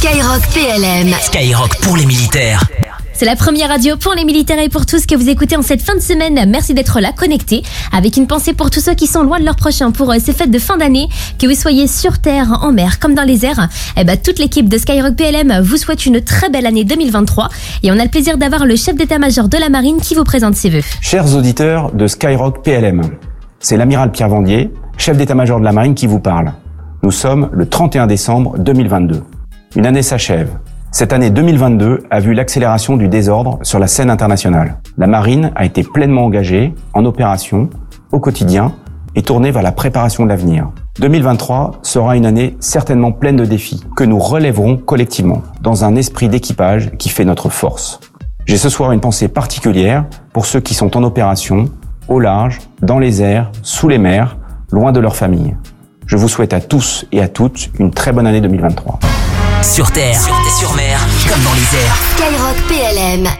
Skyrock PLM. Skyrock pour les militaires. C'est la première radio pour les militaires et pour tous que vous écoutez en cette fin de semaine. Merci d'être là, connectés, avec une pensée pour tous ceux qui sont loin de leur prochain pour euh, ces fêtes de fin d'année. Que vous soyez sur terre, en mer, comme dans les airs, eh ben, toute l'équipe de Skyrock PLM vous souhaite une très belle année 2023. Et on a le plaisir d'avoir le chef d'état-major de la marine qui vous présente ses vœux. Chers auditeurs de Skyrock PLM, c'est l'amiral Pierre Vendier, chef d'état-major de la marine qui vous parle. Nous sommes le 31 décembre 2022. Une année s'achève. Cette année 2022 a vu l'accélération du désordre sur la scène internationale. La marine a été pleinement engagée en opération, au quotidien, et tournée vers la préparation de l'avenir. 2023 sera une année certainement pleine de défis que nous relèverons collectivement dans un esprit d'équipage qui fait notre force. J'ai ce soir une pensée particulière pour ceux qui sont en opération, au large, dans les airs, sous les mers, loin de leur famille. Je vous souhaite à tous et à toutes une très bonne année 2023. Sur terre, sur mer, comme dans les airs. Skyrock PLM.